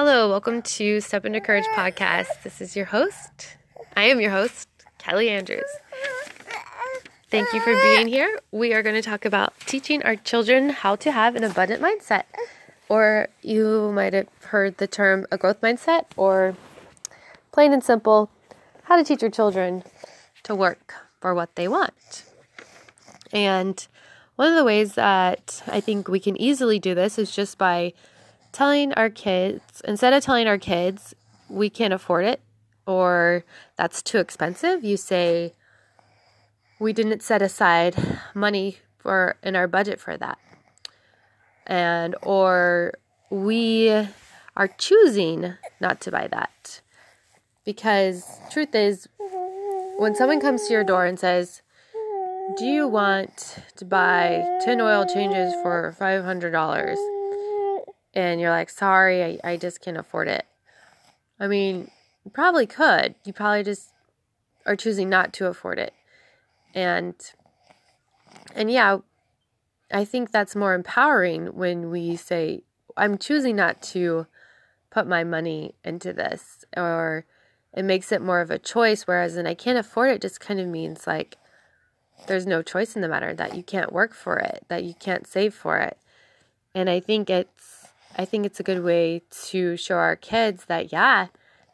Hello, welcome to Step into Courage podcast. This is your host. I am your host, Kelly Andrews. Thank you for being here. We are going to talk about teaching our children how to have an abundant mindset. Or you might have heard the term a growth mindset, or plain and simple, how to teach your children to work for what they want. And one of the ways that I think we can easily do this is just by telling our kids, instead of telling our kids, we can't afford it or that's too expensive, you say, we didn't set aside money for in our budget for that. And or we are choosing not to buy that. Because truth is when someone comes to your door and says, "Do you want to buy 10 oil changes for $500?" And you're like, sorry, I, I just can't afford it. I mean, you probably could. You probably just are choosing not to afford it. And and yeah, I think that's more empowering when we say, I'm choosing not to put my money into this or it makes it more of a choice whereas and I can't afford it just kind of means like there's no choice in the matter that you can't work for it, that you can't save for it. And I think it's I think it's a good way to show our kids that, yeah,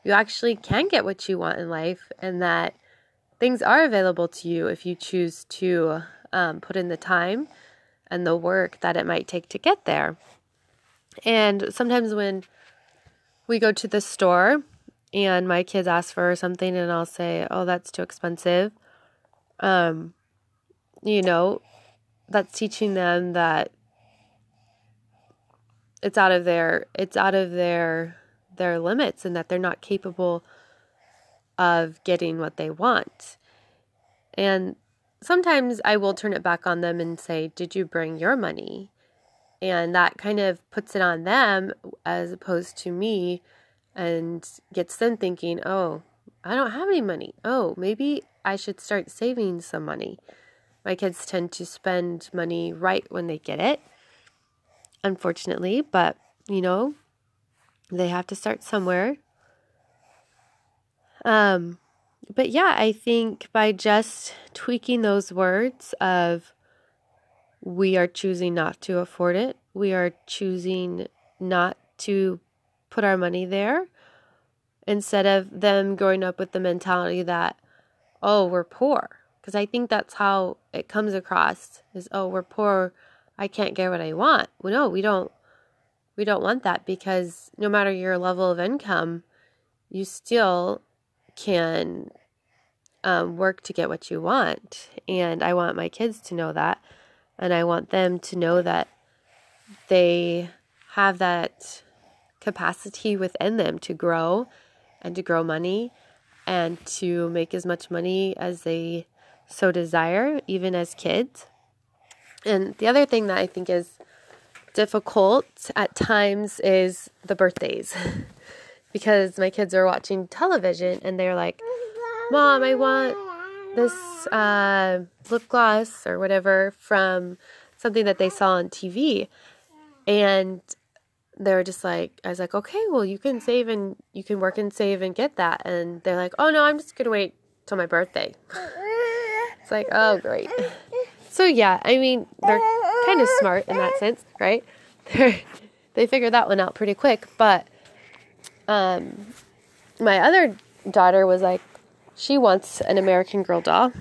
you actually can get what you want in life and that things are available to you if you choose to um, put in the time and the work that it might take to get there. And sometimes when we go to the store and my kids ask for something and I'll say, "Oh, that's too expensive." Um you know, that's teaching them that it's out of their it's out of their their limits and that they're not capable of getting what they want. And sometimes I will turn it back on them and say, "Did you bring your money?" And that kind of puts it on them as opposed to me and gets them thinking, "Oh, I don't have any money. Oh, maybe I should start saving some money." My kids tend to spend money right when they get it unfortunately, but you know, they have to start somewhere. Um, but yeah, I think by just tweaking those words of we are choosing not to afford it, we are choosing not to put our money there instead of them growing up with the mentality that oh, we're poor because I think that's how it comes across is oh, we're poor I can't get what I want. Well, no, we don't we don't want that because no matter your level of income, you still can um, work to get what you want. And I want my kids to know that. And I want them to know that they have that capacity within them to grow and to grow money and to make as much money as they so desire, even as kids. And the other thing that I think is difficult at times is the birthdays. because my kids are watching television and they're like, Mom, I want this uh, lip gloss or whatever from something that they saw on TV. And they're just like, I was like, okay, well, you can save and you can work and save and get that. And they're like, oh no, I'm just going to wait till my birthday. it's like, oh, great. So yeah, I mean, they're kind of smart in that sense, right? They figure that one out pretty quick. But um, my other daughter was like, she wants an American Girl doll,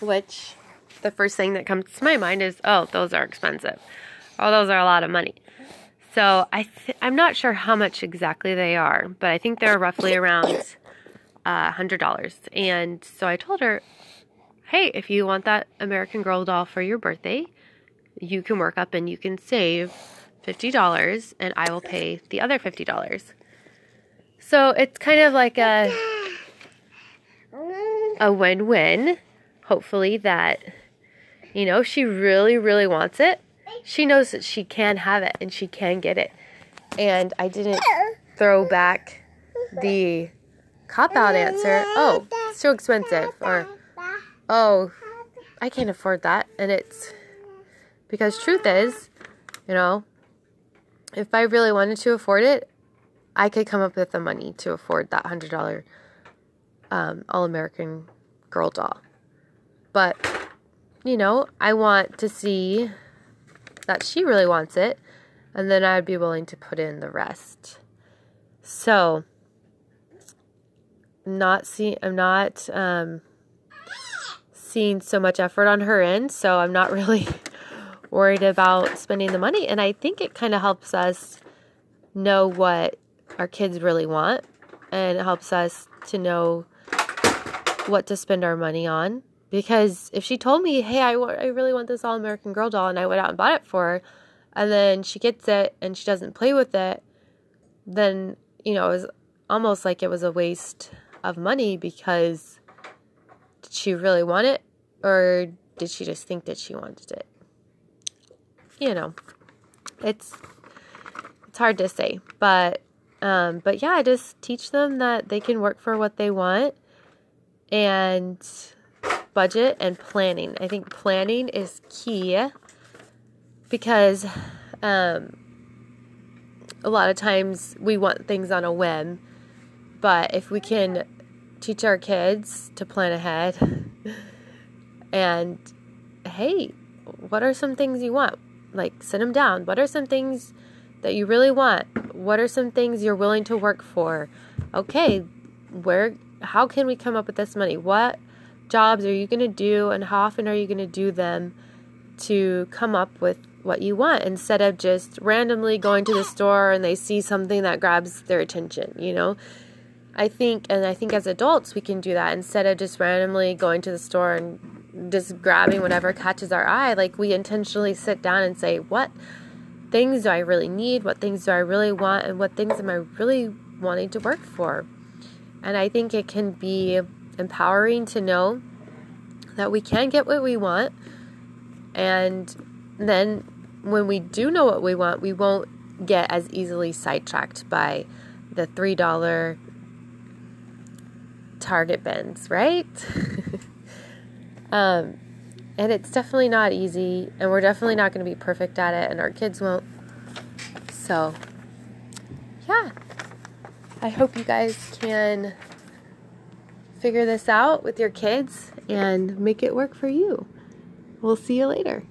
which the first thing that comes to my mind is, oh, those are expensive. Oh, those are a lot of money. So I th- I'm not sure how much exactly they are, but I think they're roughly around uh, $100. And so I told her, hey, if you want that American Girl doll for your birthday, you can work up and you can save $50 and I will pay the other $50. So it's kind of like a a win-win. Hopefully that you know, she really really wants it. She knows that she can have it and she can get it. And I didn't throw back the cop out answer. Oh, it's too expensive or oh, I can't afford that. And it's because truth is, you know, if I really wanted to afford it, I could come up with the money to afford that $100 um, All American Girl doll. But, you know, I want to see that she really wants it, and then I'd be willing to put in the rest. So, not see, I'm not um, seeing so much effort on her end, so I'm not really worried about spending the money. And I think it kind of helps us know what our kids really want, and it helps us to know what to spend our money on. Because if she told me, hey, I I really want this All American Girl doll, and I went out and bought it for her, and then she gets it and she doesn't play with it, then, you know, it was almost like it was a waste of money because she really want it or did she just think that she wanted it? You know, it's it's hard to say, but um, but yeah, I just teach them that they can work for what they want and budget and planning. I think planning is key because um, a lot of times we want things on a whim, but if we can teach our kids to plan ahead and hey, what are some things you want? Like, sit them down. What are some things that you really want? What are some things you're willing to work for? Okay, where, how can we come up with this money? What jobs are you going to do and how often are you going to do them to come up with what you want instead of just randomly going to the store and they see something that grabs their attention, you know? I think, and I think as adults, we can do that instead of just randomly going to the store and just grabbing whatever catches our eye. Like, we intentionally sit down and say, What things do I really need? What things do I really want? And what things am I really wanting to work for? And I think it can be empowering to know that we can get what we want. And then when we do know what we want, we won't get as easily sidetracked by the $3 Target bends, right? um, and it's definitely not easy, and we're definitely not going to be perfect at it, and our kids won't. So, yeah. I hope you guys can figure this out with your kids and make it work for you. We'll see you later.